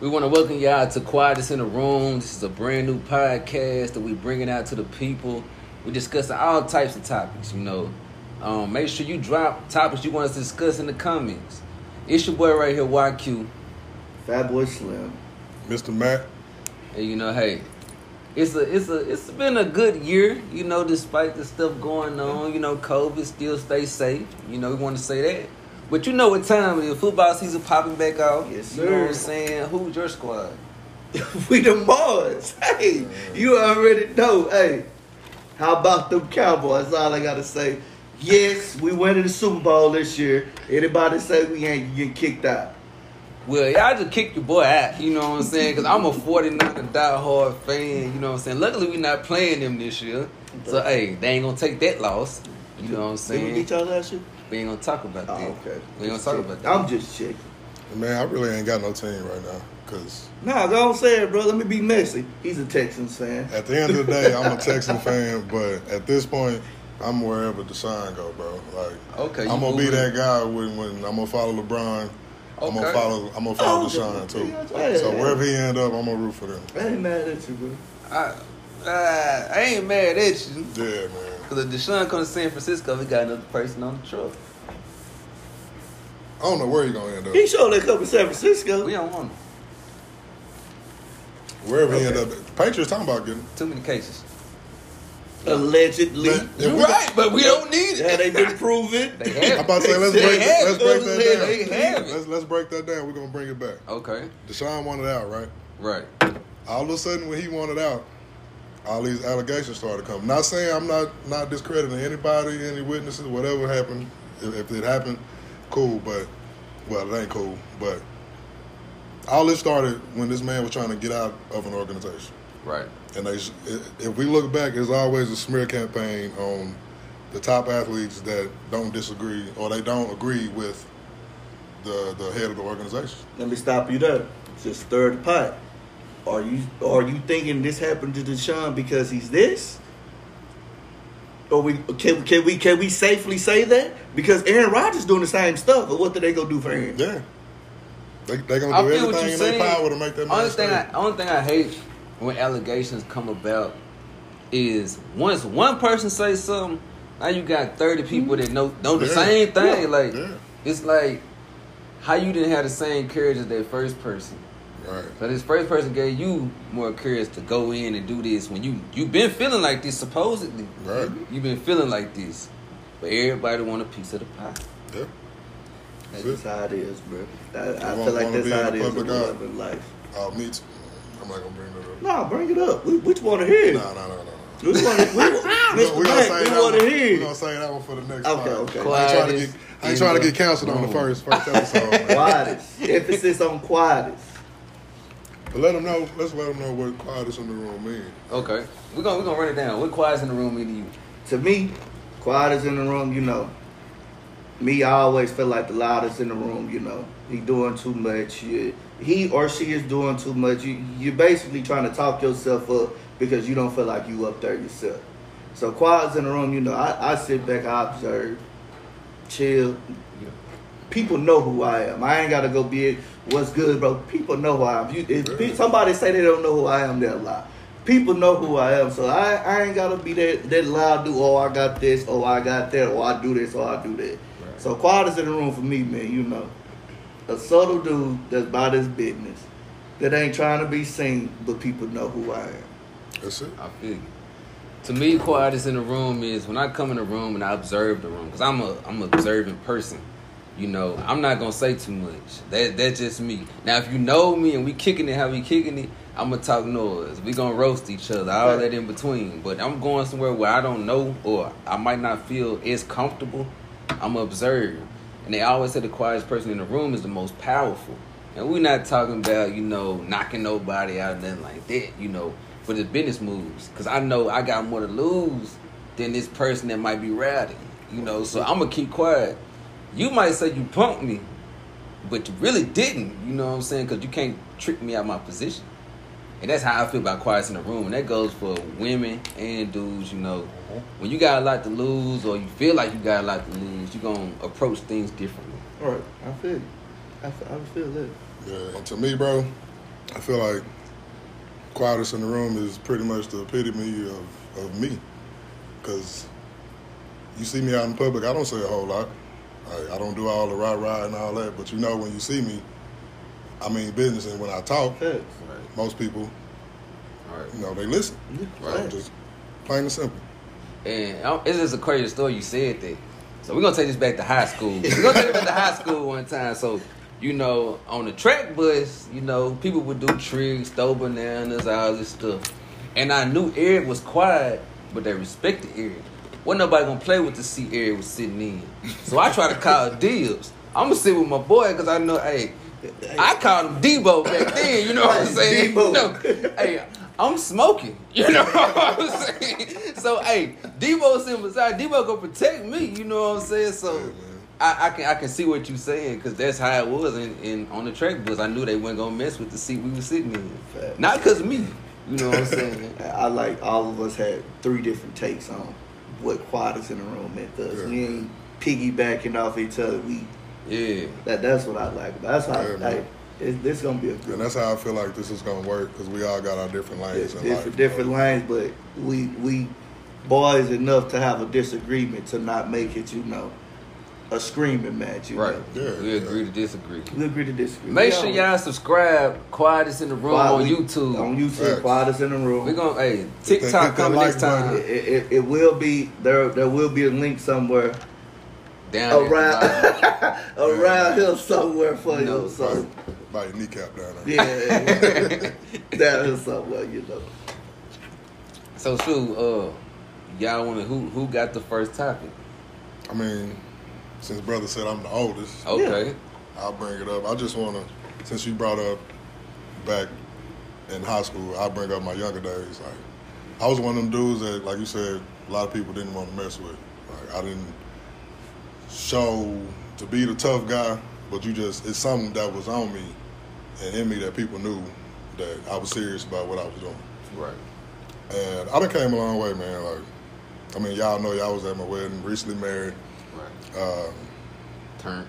We want to welcome y'all to Quietest in the Room. This is a brand new podcast that we bringing out to the people. We discussing all types of topics, you know. Um, make sure you drop topics you want us to discuss in the comments. It's your boy right here, YQ. Fat Boy Slim. Mr. Matt. And you know, hey, it's a it's a it's been a good year, you know, despite the stuff going on. You know, COVID still stay safe. You know, we want to say that. But you know what time is. Football season popping back off. Yes, You know what I'm sir. saying? Who's your squad? we the boys. Hey, you already know. Hey, how about them Cowboys? That's all I gotta say. Yes, we went to the Super Bowl this year. Anybody say we ain't getting kicked out? Well, y'all just kick your boy out, you know what I'm saying? Because I'm a 49 diehard fan, you know what I'm saying? Luckily, we not playing them this year. So, hey, they ain't going to take that loss. You know what I'm Did we saying? get y'all last year? We ain't going to talk about Oh, that. okay. We ain't going to talk about that. I'm just checking. Man, I really ain't got no team right now. Because Nah, go on say it, bro. Let me be messy. He's a Texans fan. at the end of the day, I'm a Texan fan. But at this point, I'm wherever the sign go, bro. Like, Okay, I'm going to be moving- that guy when, when I'm going to follow LeBron. I'm going Okay. to follow I'm gonna follow Oh, Deshaun, too. yeah, So wherever he end up, I'm going to root for them. I ain't mad at you, bro. I, uh, I ain't mad at you. Yeah, man. Because if Deshaun comes to San Francisco, we got another person on the truck. I don't know where he going to end up. He showed that come to San Francisco. We don't want him. Wherever he end Okay. up. Patriots talking about getting Too many cases. Allegedly. If You're we- right, but we don't need Yeah, it. they didn't prove it. They have I'm about to say, let's They break, have let's break that down. They have it. Let's, let's break that down. We're going to bring it back. Okay, Deshaun wanted out, right? right. all of a sudden when he wanted out, all these allegations started coming. Not saying I'm not not discrediting anybody, any witnesses, whatever happened. If, if it happened, cool. But well, it ain't cool. But all this started when this man was trying to get out of an organization. Right. And they, if we look back, there's always a smear campaign on the top athletes that don't disagree or they don't agree with the the head of the organization. Let me stop you there. Just stir the pot. Are you are you thinking this happened to Deshaun because he's this? Or we can can we can we safely say that because Aaron Rodgers doing the same stuff? But what are they gonna do for him? Yeah. They they gonna do feel what everything you're in their power to make that man only thing. I, only thing I hate when allegations come about is once one person says something, now you got thirty people that know know the Yeah. same thing. Yeah. Like Yeah. it's like how you didn't have the same courage as that first person. Right. So this first person gave you more courage to go in and do this when you you've been feeling like this supposedly. Right. You've been feeling like this, but everybody want a piece of the pie. Yeah. That's just how it is, bro. I, I feel like wanna that's how in it the is in public love eye. and life. Oh, me too. I'm not gonna bring that up. Nah, bring it up. We, which want to hear it? No, no, no, no. We want to. We, Mr. We're gonna say we that want one. to hear We're gonna say that one for the next. One. Okay, pod. okay. I ain't trying to Quietest get. I ain't trying to get the canceled on the first first episode. man. Quietest. Emphasis on quietest. But let them know. Let's let them know what quietest in the room means. Okay, we're gonna we're gonna run it down. What quiet's in the room mean to you? To me, quietest in the room, you know. Me, I always feel like the loudest in the room, you know. He doing too much. You, he or she is doing too much. You, you're basically trying to talk yourself up because you don't feel like you up there yourself. So quietest in the room, you know, I, I sit back, I observe, chill. People know who I am. I ain't gotta go be. What's good, bro? People know who I am. You, if pe- somebody say they don't know who I am, they're lie. People know who I am, so I, I ain't gotta be that that loud. Do oh I got this, oh I got that, oh I do this, or I do that. So quiet is in the room for me, man. You know, a subtle dude that's about his business, that ain't trying to be seen, but people know who I am. That's it. I feel you. To me, quietest in the room is when I come in the room and I observe the room, because I'm a I'm an observant person. You know, I'm not gonna say too much. That that's just me. Now, if you know me and we kicking it how we kicking it, I'm gonna talk noise. We gonna roast each other, all that in between. But I'm going somewhere where I don't know or I might not feel as comfortable. I'm gonna observe. And they always say the quietest person in the room is the most powerful. And we're not talking about, you know, knocking nobody out and nothing like that, you know, for the business moves. Because I know I got more to lose than this person that might be rowdy, you know, so I'm to keep quiet. You might say you punked me, but you really didn't, you know what I'm saying? Because you can't trick me out my position. And that's how I feel about quiets in the room. And that goes for women and dudes, you know. Mm-hmm. When you got a lot to lose or you feel like you got a lot to lose, you're going to approach things differently. All right, I feel you. I feel, I feel that. Yeah. And to me, bro, I feel like quietest in the room is pretty much the epitome of, of me. Because you see me out in public, I don't say a whole lot. I, I don't do all the rah rah and all that, but you know when you see me, I mean business. And when I talk, Right. most people, Right. you know, they listen. Right. So just plain and simple. And um, it's just a crazy story you said that. So we're gonna take this back to high school. We're gonna take it back to high school one time. So, you know, on the track bus, you know, people would do tricks, throw bananas, all this stuff. And I knew Eric was quiet, but they respected Eric. Wasn't nobody gonna play with the seat area was sitting in. So I try to call dibs. I'm gonna sit with my boy because I know, hey, I called him Debo back then. You know what I'm saying? Debo. Know, hey, I'm smoking. You know what I'm saying? So, hey, Debo sitting beside Debo gonna protect me. You know what I'm saying? So, I, I can I can see what you're saying because that's how it was in, in on the track bus. I knew they weren't gonna mess with the seat we were sitting in. Not because of me. You know what I'm saying? I like all of us had three different takes on what quietest in the room meant to us. Yeah. We ain't piggybacking off each other. We Yeah. that that's what I like. That's how Yeah, man. like it, this gonna be a And that's how I feel like this is gonna work because we all got our different lanes in different life. different lanes, but we we boys enough to have a disagreement to not make it, you know, a screaming match. You Right. Know? Yeah, we yeah. agree to disagree. We agree to disagree. Make We sure y'all subscribe. Quietest in the room Quiet- on we- YouTube. On YouTube, Facts. quietest in the room. We're gonna hey Hit TikTok that coming like next time. it, it, it will be there. There will be a link somewhere Down there. around around here somewhere for No, you. So By your kneecap down there. yeah, down here somewhere, you know. So Sue, uh, y'all wanna who who got the first topic? I mean, since brother said I'm the oldest, Okay. I'll bring it up. I just want to, since you brought up back in high school, I'll bring up my younger days. Like, I was one of them dudes that, like you said, a lot of people didn't want to mess with. Like, I didn't show to be the tough guy, but you just, it's something that was on me and in me that people knew that I was serious about what I was doing. Right. And I done came a long way, man. Like, I mean, y'all know y'all was at my wedding, recently married. Right. Um, Turn.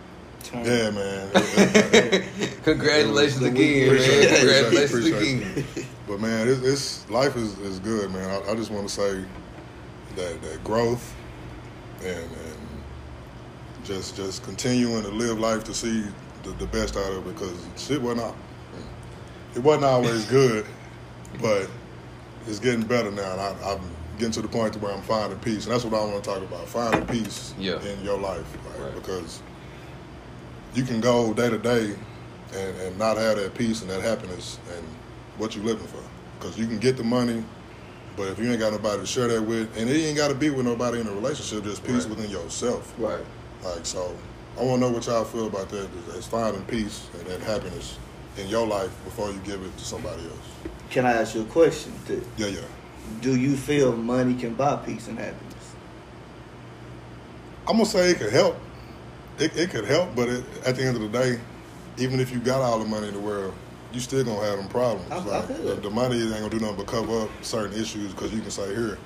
yeah, man. Congratulations again, man. Congratulations again. But man, it's, it's life is, is good, man. I, I just want to say that that growth and and just just continuing to live life to see the, the best out of it because shit wasn't al- it wasn't always good, but it's getting better now. And I, I'm getting to the point to where I'm finding peace, and that's what I want to talk about: finding peace Yeah. in your life, like, Right. because you can go day to day and, and not have that peace and that happiness and what you're living for. Because you can get the money, but if you ain't got nobody to share that with, and it ain't got to be with nobody in a relationship, just peace Right. within yourself. Right. Like so, I want to know what y'all feel about that. Is, is finding peace and that happiness in your life before you give it to somebody else. Can I ask you a question? too? Yeah, yeah. Do you feel money can buy peace and happiness? I'm gonna say it could help. It, it could help, but it, at the end of the day, even if you got all the money in the world, you still gonna have them problems. I- I like, feel the, it. the money ain't gonna do nothing but cover up certain issues because you can say, "Here,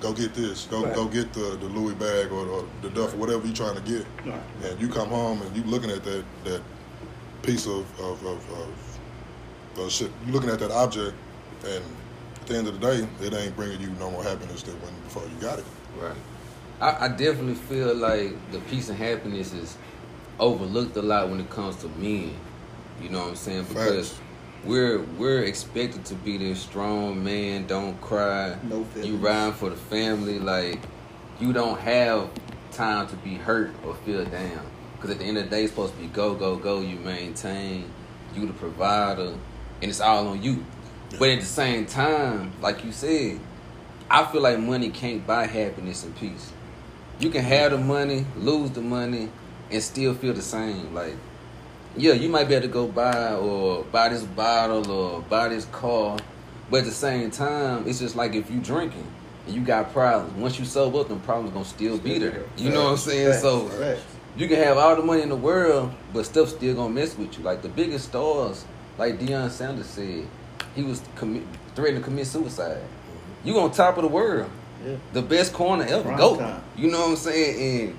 go get this. Go Right. go get the, the Louis bag or, or the duffel, whatever you're trying to get." Right. And you come home and you looking at that that piece of of, of, of, of shit. You looking at that object, and at the end of the day, it ain't bringing you no more happiness than when before you got it. Right. I, I definitely feel like the peace and happiness is overlooked a lot when it comes to men. You know what I'm saying? Because Facts. we're we're expected to be this strong man, don't cry. No You ride for the family, like you don't have time to be hurt or feel down. Because at the end of the day, it's supposed to be go, go, go. You maintain, you the provider, and it's all on you. But at the same time, like you said, I feel like money can't buy happiness and peace. You can have the money, lose the money, and still feel the same. Like, yeah, you might be able to go buy or buy this bottle or buy this car, but at the same time, it's just like if you drinking and you got problems. Once you sober up, them problems gonna still be there. You know what I'm saying? So you can have all the money in the world, but stuff still gonna mess with you. Like the biggest stars, like Deion Sanders said, he was commi- threatening to commit suicide. You on top of the world, Yeah. the best corner ever. Prime Go. time. You know what I'm saying? And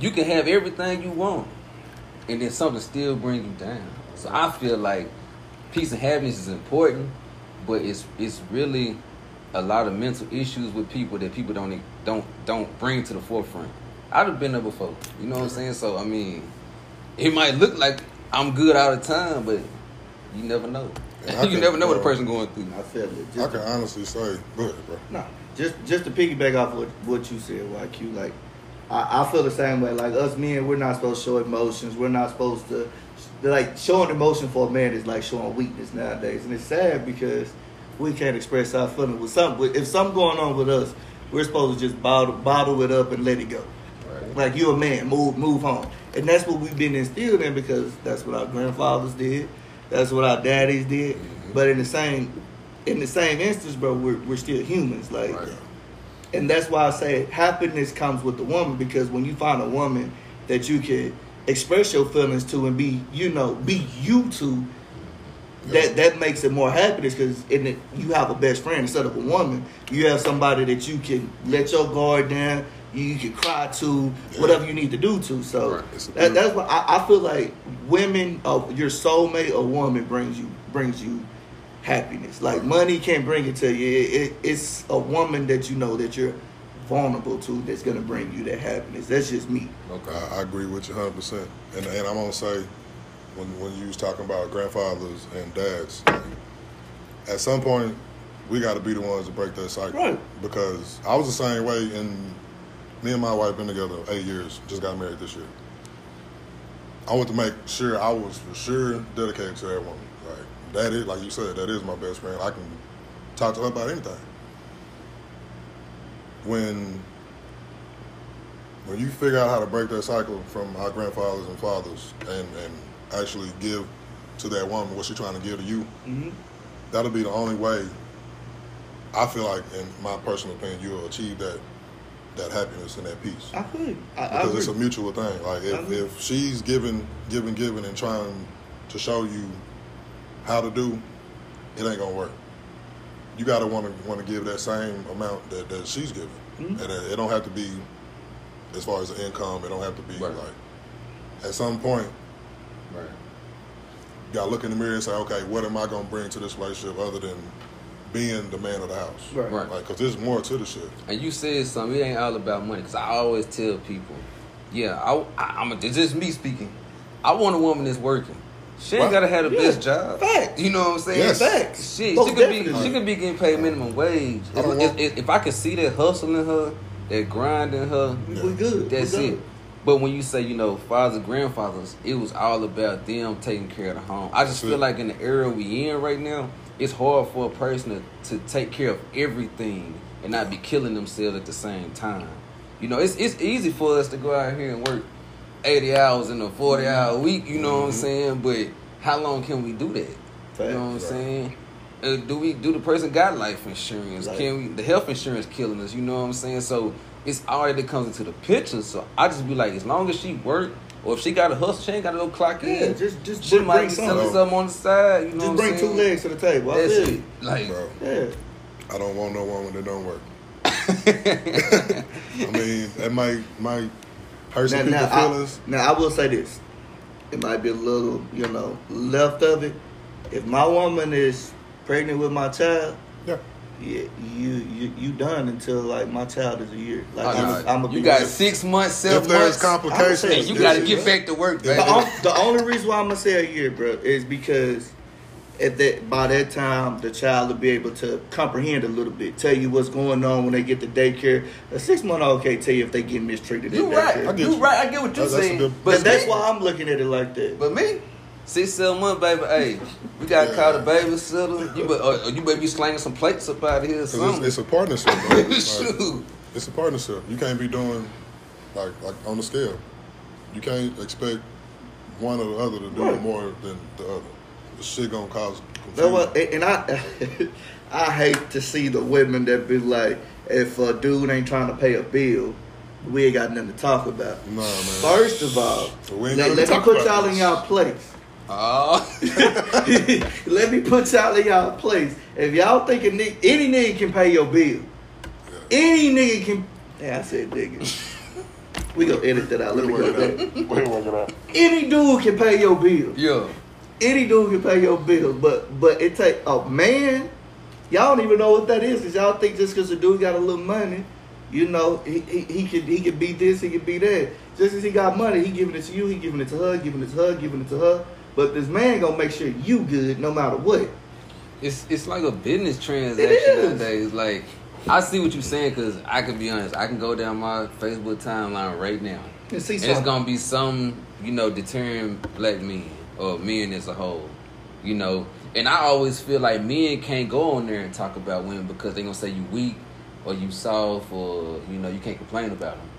you can have everything you want, and then something still bring you down. So I feel like peace and happiness is important, but it's it's really a lot of mental issues with people that people don't don't don't bring to the forefront. I'd have been there before. You know what I'm saying? So I mean, it might look like I'm good all the time, but you never know. And you never know what a uh, person going through. I feel it. I Just, can honestly say, go bro. nah, just just to piggyback off what what you said, YQ. Like, I, I feel the same way. Like us men, we're not supposed to show emotions. We're not supposed to like showing emotion for a man is like showing weakness nowadays, and it's sad because we can't express our feelings with something. If something going on with us, we're supposed to just bottle bottle it up and let it go. Right. Like you're a man, move move on. And that's what we've been instilled in because that's what our grandfathers did. That's what our daddies did. But in the same in the same instance, bro, we're we're still humans. Like Right. and that's why I say happiness comes with the woman because when you find a woman that you can express your feelings to and be, you know, be you to, that that makes it more happiness because in it you have a best friend instead of a woman. You have somebody that you can let your guard down. You can cry to whatever you need to do to. So Right. That, that's what I, I feel like. Women, uh, your soulmate, a woman brings you brings you happiness. Like money can't bring it to you. It, it, it's a woman that you know that you're vulnerable to that's gonna bring you that happiness. That's just me. Okay. I, I agree with you 100. percent And and I'm gonna say, when when you was talking about grandfathers and dads, like, at some point we got to be the ones to break that cycle. Right. Because I was the same way, and me and my wife been together eight years. Just got married this year. I want to make sure I was for sure dedicated to that woman. Like that is, like you said, that is my best friend. I can talk to her about anything. When when you figure out how to break that cycle from our grandfathers and fathers and, and actually give to that woman what she's trying to give to you, Mm-hmm. that'll be the only way I feel like, in my personal opinion, you'll achieve that that happiness and that peace. I feel you. I, I Because agree. it's a mutual thing. Like if, if she's giving, giving, giving, and trying to show you how to do, it ain't gonna work. You gotta want to want to give that same amount that, that she's giving, Mhm. and it, it don't have to be as far as the income. It don't have to be Right. like at some point Right. you gotta look in the mirror and say, okay, what am I gonna bring to this relationship other than being the man of the house? Right. Right. Like, cause there's more to the shit. And you said something. It ain't all about money. Cause I always tell people, yeah, I, I, I'm. A, it's just me speaking. I want a woman that's working. She ain't Right. gotta have the Yeah. best job. Facts. You know what I'm saying? Yes. Facts. Shit, Most she could be. She could be getting paid minimum wage. I don't If, if, if I could see that hustling her, that grinding her, We Yeah. we good. that's we good. it. But when you say, you know, fathers, grandfathers, it was all about them taking care of the home. I just That's feel it. like in the era we in right now, it's hard for a person to, to take care of everything and not be killing themselves at the same time. You know, it's it's easy for us to go out here and work eighty hours in a forty hour week. You know what I'm Mhm. saying? But how long can we do that? You know what I'm Facts. saying? Uh, do we do the person got life insurance? Right. Can we the health insurance killing us? You know what I'm saying? So it's already comes into the picture. So I just be like, as long as she work, or if she got a hustle, she ain't got to go clock Yeah, in. just just she bring, might bring be something. selling something on the side. You know Just what bring I'm two legs to the table. I That's feel it. Like, Bro, Yeah. I don't want no woman that don't work. I mean, that might might hurt some Now, people's now, I, feelings. now I will say this. It might be a little, you know, left of it. If my woman is pregnant with my child, Yeah. yeah, you you you done until like my child is a year. Like oh, I'm, no, a, I'm a you got real. six months, seven If there's months, complications, I'm you got to get back to work, Yeah. baby. The, on- the only reason why I'm gonna say a year, bro, is because at that by that time the child will be able to comprehend a little bit, tell you what's going on when they get to daycare. A six month old can't tell you if they get mistreated. You at right, daycare. I you you. right. I get what you're That's- that's saying, good- but But that's me- why I'm looking at it like that. But me, six, seven months, baby. Hey, we got to Yeah. call the babysitter. You, be, or, or you better be slanging some plates up out of here or 'Cause something. it's, it's a partnership. Bro. Like, Shoot. it's a partnership. You can't be doing like like on the scale. You can't expect one or the other to do Right. more than the other. The shit gonna cause That confusion. was, and I, I hate to see the women that be like, if a dude ain't trying to pay a bill, we ain't got nothing to talk about. Nah, man. First of all, So we let, gonna let me put y'all this. in y'all place. Oh, let me put y'all in y'all place. If y'all think a nigga, any nigga can pay your bill, any nigga can. Yeah, I said nigga. We gonna edit that out. Let me go back. Wait, work it out. Any dude can pay your bill. yeah. any dude can pay your bill, but but it take a man. Y'all don't even know what that is, cause y'all think just cause a dude got a little money, you know, he he, he could he could be this, he could be that. Just as he got money, he giving it to you, he giving it to her, giving it to her, giving it to her. But this man gonna make sure you good no matter what. It's it's like a business transaction nowadays. Like I see what you're saying because I can be honest. I can go down my Facebook timeline right now, And see and it's gonna be some you know deterring black men or men as a whole. You know, and I always feel like men can't go on there and talk about women because they gonna say you weak or you soft or you know you can't complain about them.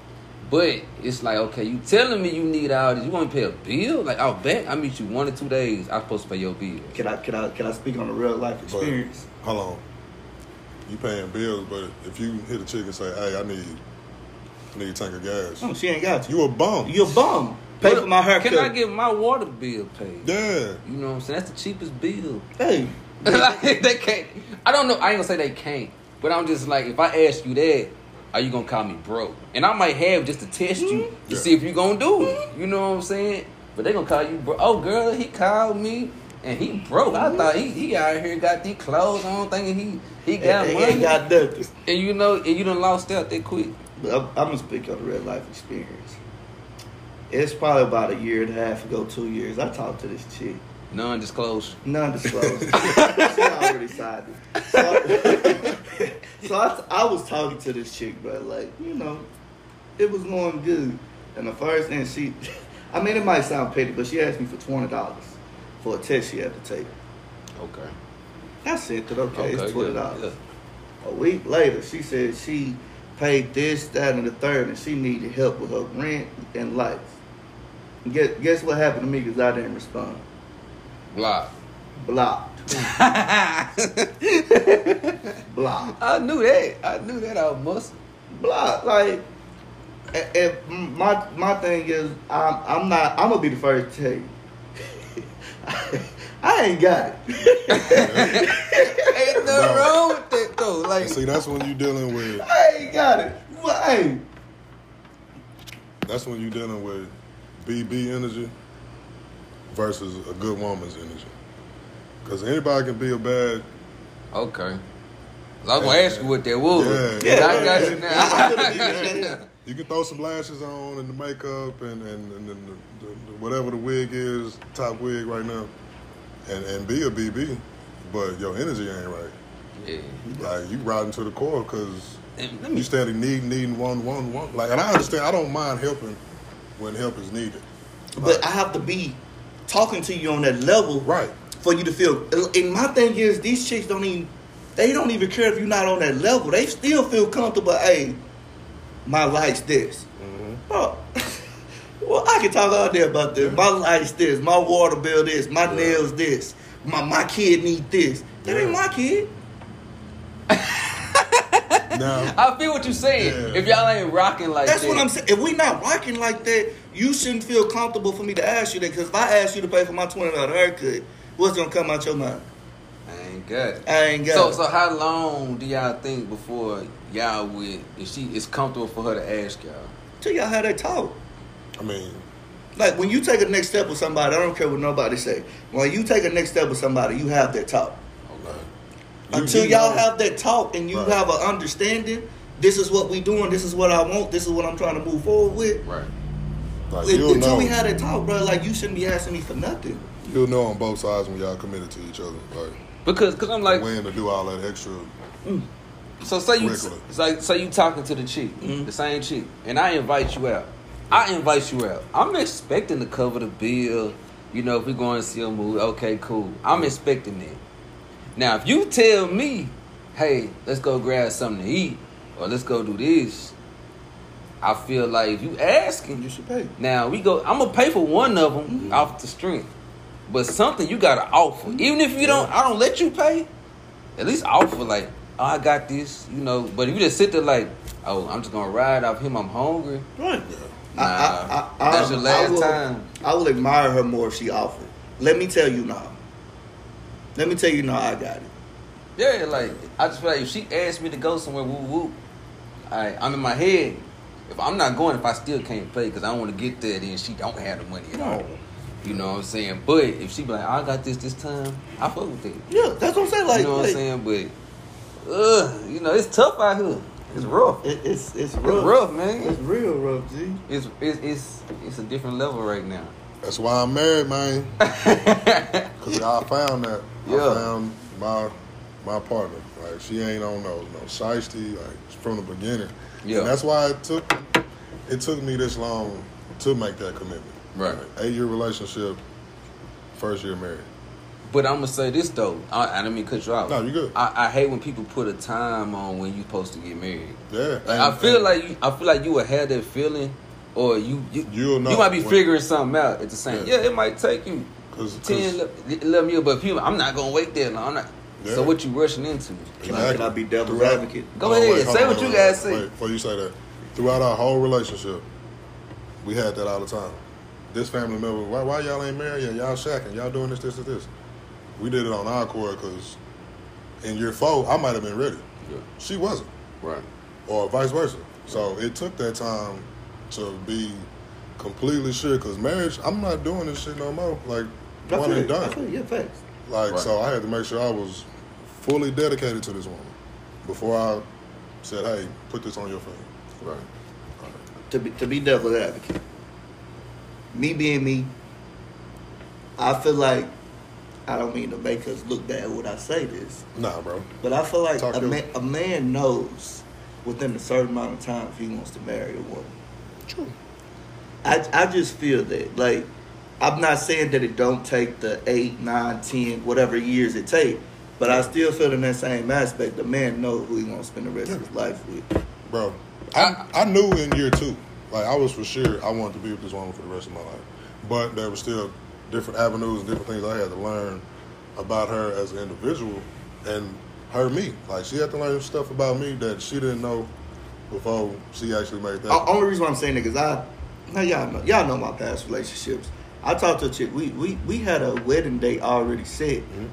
But it's like okay, you telling me you need all this. You want to pay a bill? Like I'll bet I meet you one or two days. I'm supposed to pay your bill. Can I can I can I speak on a real life But experience? hold on. You paying bills, but if you hit a chick and say, "Hey, I need, I need a tank of gas," Oh, she ain't got you. you a bum. You a bum. Pay for my haircut. Can I get my water bill paid? yeah. You know what I'm saying? That's the cheapest bill. Hey, like, they can't. I don't know. I ain't gonna say they can't, but I'm just like, if I ask you that, are you gonna call me broke? And I might have just to test you mm-hmm. to Yeah. see if you gonna do it. Mm-hmm. You know what I'm saying? But they gonna call you bro. Oh, girl, he called me and he broke. I thought he he out here got these clothes on, thinking he he got he money. ain't got nothing. and you know, and you done lost out that quick. But I'm, I'm gonna speak on the real life experience. It's probably about a year and a half ago, two years. I talked to this chick. Non-disclosed. Non-disclosure. she already signed it. So, so I, I was talking to this chick, bro. Like, you know, it was going good. And the first thing she, I mean, it might sound petty, but she asked me for twenty dollars for a test she had to take. Okay. I said that okay, it's twenty dollars. good. A week later, she said she paid this, that, and the third, and she needed help with her rent and lights. Guess, guess what happened to me because I didn't respond? Block. Blocked. Blocked. I knew that. I knew that. I must. Blocked. Like, and, and my my thing is, I'm I'm not. I'm gonna be the first to tell you. I ain't got it. Ain't nothing wrong with that though. Like, See, that's when you dealing with. I ain't got it. Well, hey, That's when you dealing with BB energy versus a good woman's energy. Because anybody can be a bad. okay. I was gonna ask you what that was. Yeah. but I got you now. You can throw some lashes on and the makeup and, and, and, the, the, the, whatever the wig is, top wig right now, and, and be a BB, but your energy ain't right. yeah. Like you riding to the core because you me. standing needing, needing one, one, one. Like, and I understand. I don't mind helping when help is needed. but I have to be talking to you on that level Right. For you to feel. And my thing is, these chicks don't even. They don't even care if you're not on that level. They still feel comfortable. Hey, my life's this. Mm-hmm. Bro, well, I can talk all day about this. My life's this. My water bill this. My Yeah. nails this. My my kid need this. That ain't my kid. Now, I feel what you're saying. Yeah. If y'all ain't rocking like that. That's that, what I'm saying. If we not rocking like that, you shouldn't feel comfortable for me to ask you that. Because if I ask you to pay for my twenty dollar haircut, what's gonna come out your mind? I ain't got it. I ain't got. So, it. so how long do y'all think before y'all would, if she, it's comfortable for her to ask y'all? Tell y'all how they talk. I mean, Like when you take a next step with somebody, I don't care what nobody say. When you take a next step with somebody, you have that talk. okay. Until you y'all know- have that talk and you Right. have an understanding, this is what we doing, this is what I want, this is what I'm trying to move forward with. Right. like, Until know, we had that talk, bro, like you shouldn't be asking me for nothing. You'll know on both sides when y'all committed to each other. Like, Because, cause I'm like, when to do all that extra. Mm. so say you, Curriculum. it's like, say you talking to the chick, Mhm. the same chick, and I invite you out. I invite you out. I'm expecting to cover the bill. You know, if we going to see a movie, okay, cool. I'm mm-hmm. expecting that. Now, if you tell me, hey, let's go grab something to eat, or let's go do this, I feel like if you asking, You should pay. Now we go. I'm gonna pay for one of them mm-hmm. off the strength, but something you gotta offer. Even if you don't, I don't let you pay. At least offer like, oh, I got this, you know. But if you just sit there like, oh, I'm just gonna ride off him. I'm hungry. Right. Nah, that's your last will, time. I will admire her more if she offered. Let me tell you now. Let me tell you now, I got it. Yeah, like I just feel like if she asked me to go somewhere, woo woo, I I'm in my head. If I'm not going, if I still can't pay because I don't want to get there, then she don't have the money at all. You know what I'm saying? But if she be like, I got this this time, I fuck with it. Yeah, that's what I'm saying. Like, you know what like, I'm saying? But, ugh, you know, it's tough out here. It's rough. It, it's it's It's rough. rough, man. It's real rough, G. It's it's it's it's a different level right now. That's why I'm married, man. Cause I found that. Yeah. I found my my partner. Like she ain't on no no shiesty, like from the beginning. Yeah. And that's why it took it took me this long to make that commitment. Right. Eight year relationship, first year married. But I'm gonna say this though. I, I didn't mean to cut you out. No, you good. I, I hate when people put a time on when you're supposed to get married. Yeah. Like, I feel and like you. I feel like you would have that feeling, or you you, You'll know you might be when- figuring something out at the same. Yeah. Yeah, it might take you 'cause- 10, 'cause- 11 years, but people, I'm not gonna wait that long. I'm not. Yeah. So what you rushing into? Can I, can I be devil's Throughout- advocate? Go Oh, ahead, wait, say on, what hold you guys say. Wait, before you say that, throughout our whole relationship, we had that all the time. This family member, why, why y'all ain't married yet? Y'all shacking, y'all doing this, this, and this. We did it on our accord because in year four, I might have been ready. Yeah. She wasn't, Right. or vice versa. So it took that time to be completely sure because marriage, I'm not doing this shit no more. Like, I one feel and it. I feel done. it. Yeah, facts. Like, Right. so I had to make sure I was fully dedicated to this woman before I said, hey, put this on your finger. Right. To be to be devil's advocate. Me being me, I feel like I don't mean to make us look bad when I say this, Nah, bro. but I feel like a man, a man knows within a certain amount of time if he wants to marry a woman. True. I, I just feel that like I'm not saying that it don't take the eight, nine, ten, whatever years it take, but I still feel in that same aspect the man know who he wants to spend the rest of his life with. Bro, I, I knew in year two, like I was for sure I wanted to be with this woman for the rest of my life. But there were still different avenues and different things I had to learn about her as an individual and her me. Like she had to learn stuff about me that she didn't know before she actually made that. The only reason why I'm saying it is I, now y'all know, y'all know my past relationships. I talked to a chick. We we we had a wedding date already set Mhm.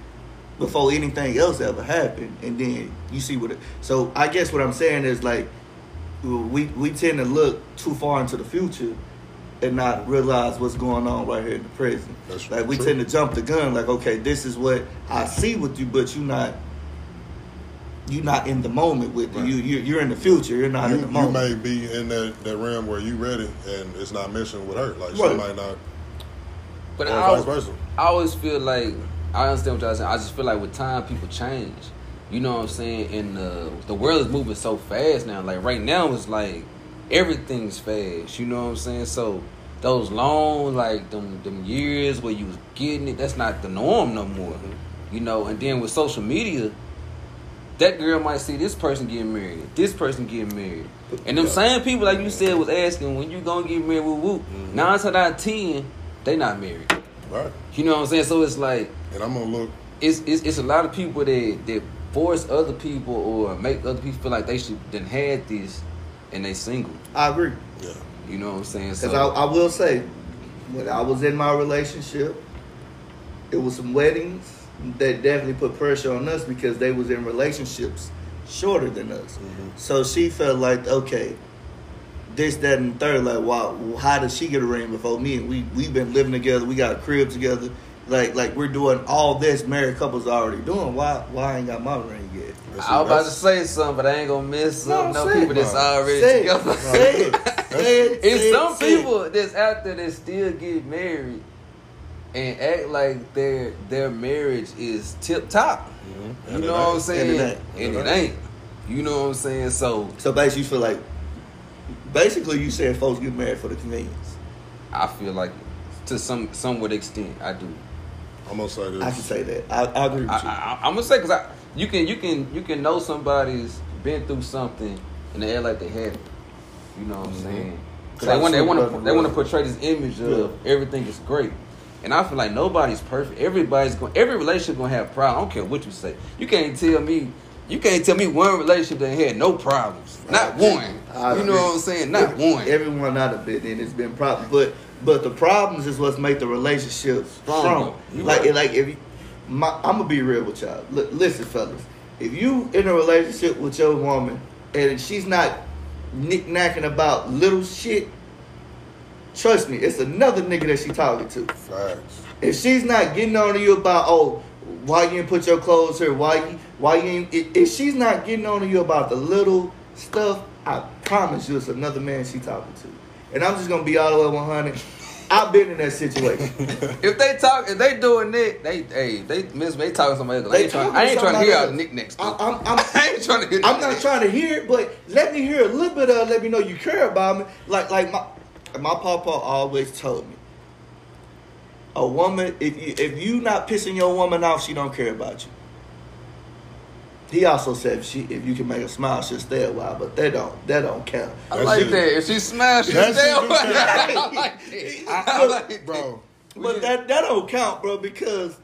before anything else ever happened, and then you see what. It, so I guess what I'm saying is like we we tend to look too far into the future and not realize what's going on right here in the present. That's like we true. tend to jump the gun. Like okay, this is what I see with you, but you're not. You're not in the moment with Right. you. You you're in the future. You're not you, in the moment. you may be in that, that realm where you ready and it's not meshing with her. Like she might not, But or I, vice versa. I always feel like I understand what y'all saying. I just feel like with time, people change. You know what I'm saying? And the the world is moving so fast now. Like right now, it's like everything's fast. You know what I'm saying? So those long like them them years where you was getting it, that's not the norm no more. You know. And then with social media, that girl might see this person getting married, this person getting married, and them Yeah. same people like you said was asking when you gonna get married. Woo woo. Mhm. Nine out of ten, they not married. Right. You know what I'm saying? So it's like And I'm gonna look it's it's, it's a lot of people that that force other people or make other people feel like they should then had this and they single. I agree. yeah. You know what I'm saying? Because So I, I will say, when I was in my relationship, it was some weddings that definitely put pressure on us because they was in relationships shorter than us. Mhm. So she felt like, okay, this, that, and third. Like, wow, how did she get a ring before me? And we we've been living together. We got a crib together. Like, like we're doing all this married couples already doing. Why, why I ain't got my ring yet? I was about to say something, but I ain't gonna miss some no, say it. people that's already Say it. together. Say it. Say it. It's say it, some say it. people that's out there that still get married and act like their their marriage is tip top. Mhm. You know what I'm saying? And it ain't. And And it it ain't. You know what I'm saying? So So basically, you feel like, basically, you saying folks get married for the convenience. I feel like to some somewhat extent I do. I'm gonna say this. I can say that. I, I agree with I, you. I, I'm gonna say because you can you can you can know somebody's been through something and they act like they haven't. You know what I'm Mhm. saying? 'Cause Like they want they want to they want to portray this image of everything is great. And I feel like nobody's perfect. Everybody's going. Every relationship gonna have problems. I don't care what you say. You can't tell me. You can't tell me one relationship that had no problems. Not one. I you know agree. what I'm saying? Not Every- one. Everyone not a bit in it's been problems, but but the problems is what's make the relationships Strong. Like right. like if you, my, I'm gonna be real with y'all. L- listen, fellas, if you in a relationship with your woman and she's not knick-knacking about little shit, trust me, it's another nigga that she talking to. Facts. If she's not getting on to you about oh why you didn't put your clothes here, why you why you ain't if if she's not getting on to you about the little stuff, I promise you it's another man she talking to. And I'm just gonna be all the way 100. I've been in that situation. If they talk, if they doing it, they hey, they miss me. They talking to somebody else. I ain't trying. I ain't to trying to hear all the somebody knickknacks. I, though. I'm, I'm, I ain't trying to hear. I'm not trying to hear it, but let me hear a little bit of. Let me know you care about me. Like like my my papa always told me, a woman if you if you not pissing your woman off, she don't care about you. He also said if she if you can make her smile, she'll stay a while, but that don't that don't count. I That like shit- that. If she smiles, she that stay a while. I like that. I like that. Bro, But that that don't count, bro, because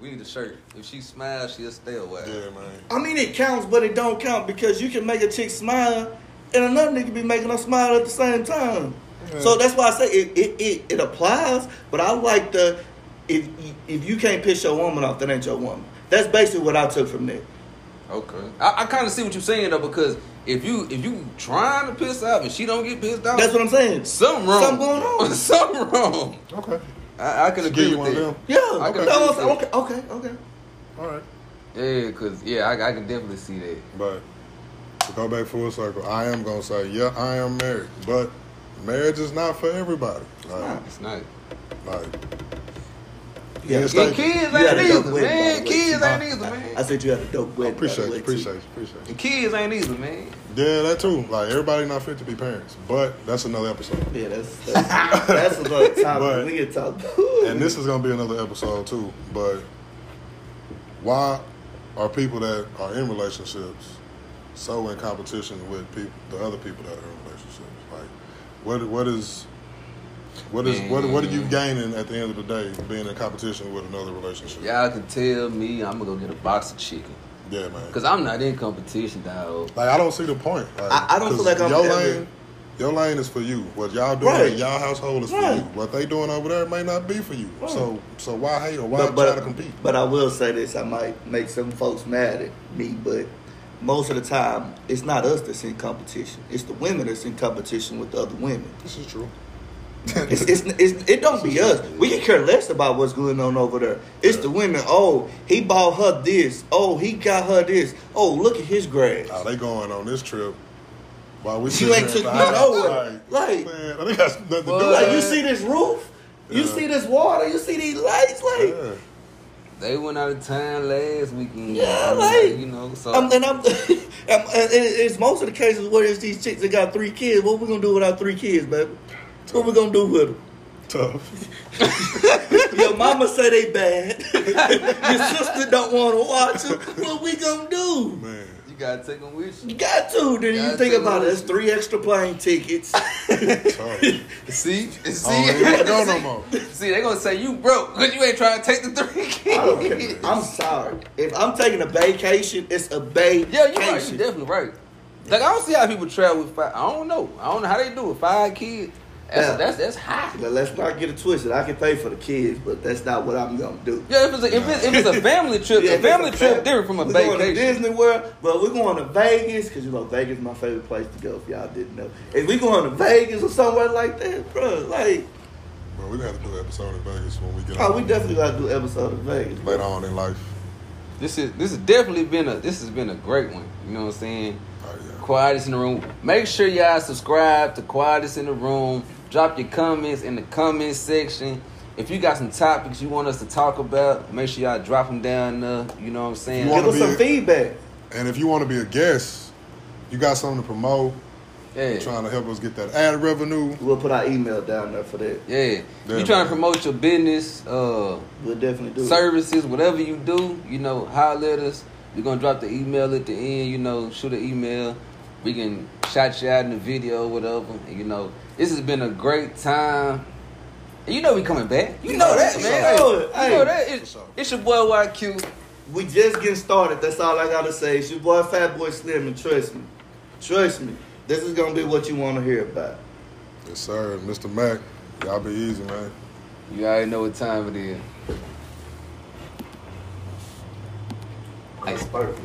We need a shirt. If she smiles, she'll stay away. yeah, man. I mean it counts, but it don't count because you can make a chick smile and another nigga be making her smile at the same time. Yeah. So that's why I say it, it, it, it applies, but I like the if if you can't piss your woman off, that ain't your woman. That's basically what I took from that. Okay. I, I kind of see what you're saying though, because if you if you trying to piss off and she don't get pissed off, That's what I'm saying. something wrong. Something going on. something wrong. Okay. I, I can She agree give you with one that. them? Yeah. I can No, agree with okay, okay, okay. All right. Yeah, cause yeah, I, I can definitely see that. But to go back full circle, I am gonna say, yeah, I am married, but marriage is not for everybody. Like, It's not. like Yeah. It's And kids ain't either, man. Kids ain't either, man. I said you had a dope wedding. appreciate you, appreciate you, appreciate you. Kids ain't either, man. Yeah, that too. Like everybody not fit to be parents, but that's another episode. Yeah, that's that's, that's another topic. We can talk. And this is gonna be another episode too. But why are people that are in relationships so in competition with people, the other people that are in relationships? Like, what what is what is what what are you gaining at the end of the day being in competition with another relationship? Y'all can tell me I'm gonna go get a box of chicken. Yeah, man. Cause I'm not in competition, dog. Like I don't see the point. Like, I- I don't feel like I'm your ever- lane. Your lane is for you. What y'all doing Right. in y'all household is for you. What they doing over there may not be for you. Right. So so why hate or why but, but, try to compete? but I will say this: I might make some folks mad at me, but most of the time, it's not us that's in competition. It's the women that's in competition with the other women. This is true. It's, it's, it's, it don't be us. We can care less about what's going on over there. It's the women. Oh, he bought her this. Oh, he got her this. Oh, look at his grades. Oh, they going on this trip. While we You sitting ain't took in me nowhere. Like- man, I think that's nothing to do with Like you see this roof, you Yeah. see this water, you see these lights. Like Yeah. They went out of town last weekend. Yeah, I like- you know, so I'm, and I'm, and and it's most of the cases where it's these chicks that got three kids. What we gonna do with our three kids, baby? What we gonna do with them? Tough. Your mama say they bad. Your sister don't want to watch them. What we gonna do? Man. you gotta take them with You you. got to. Then you Gotta think about it. them That's three extra plane tickets. Tough. See, see, I don't go no more. See, they gonna say you broke because you ain't trying to take the three kids. I don't care. I'm sorry. If I'm taking a vacation, it's a vacation. Yeah, you're right. You're definitely right. Like I don't see how people travel with five. I don't know. I don't know how they do it. Five kids. That's Yeah. that's that's high. But let's not get it twisted. I can pay for the kids, but that's not what I'm gonna do. Yeah, if it's a, if it's, if it's a family trip, Yeah, a family it's trip fam- different from a we're Going to. Disney World, but we're going to Vegas because you know Vegas is my favorite place to go. If y'all didn't know, if we going to Vegas or somewhere like that, bro, like, Well, we gonna have to do an episode in Vegas when we get oh, on. we definitely got to do an episode of Vegas. bro. later on in life. This is this has definitely been a this has been a great one. You know what I'm saying? Oh yeah. Quietest in the room. Make sure y'all subscribe to Quietest in the Room. Drop your comments in the comments section. If you got some topics you want us to talk about, make sure y'all drop them down there. You know what I'm saying? Give us some be- feedback. And if you want to be a guest, you got something to promote, yeah. trying to help us get that ad revenue. We'll put our email down there for that. Yeah. Yeah, you trying man. to promote your business, uh, We'll definitely do it. services, whatever you do, you know, holler at us. We're gonna drop the email at the end, you know, shoot an email. We can shout you out in the video, whatever. And, you know, this has been a great time. And you know we coming back. You know that, For man. sure. You Hey. know that. It's, sure. it's your boy YQ. We just getting started. That's all I gotta say. It's your boy Fat Boy Slim, and trust me, trust me, this is gonna be what you want to hear about. Yes, sir. Mr. Mac, y'all be easy, man. You already know what time it is. Ice perfect.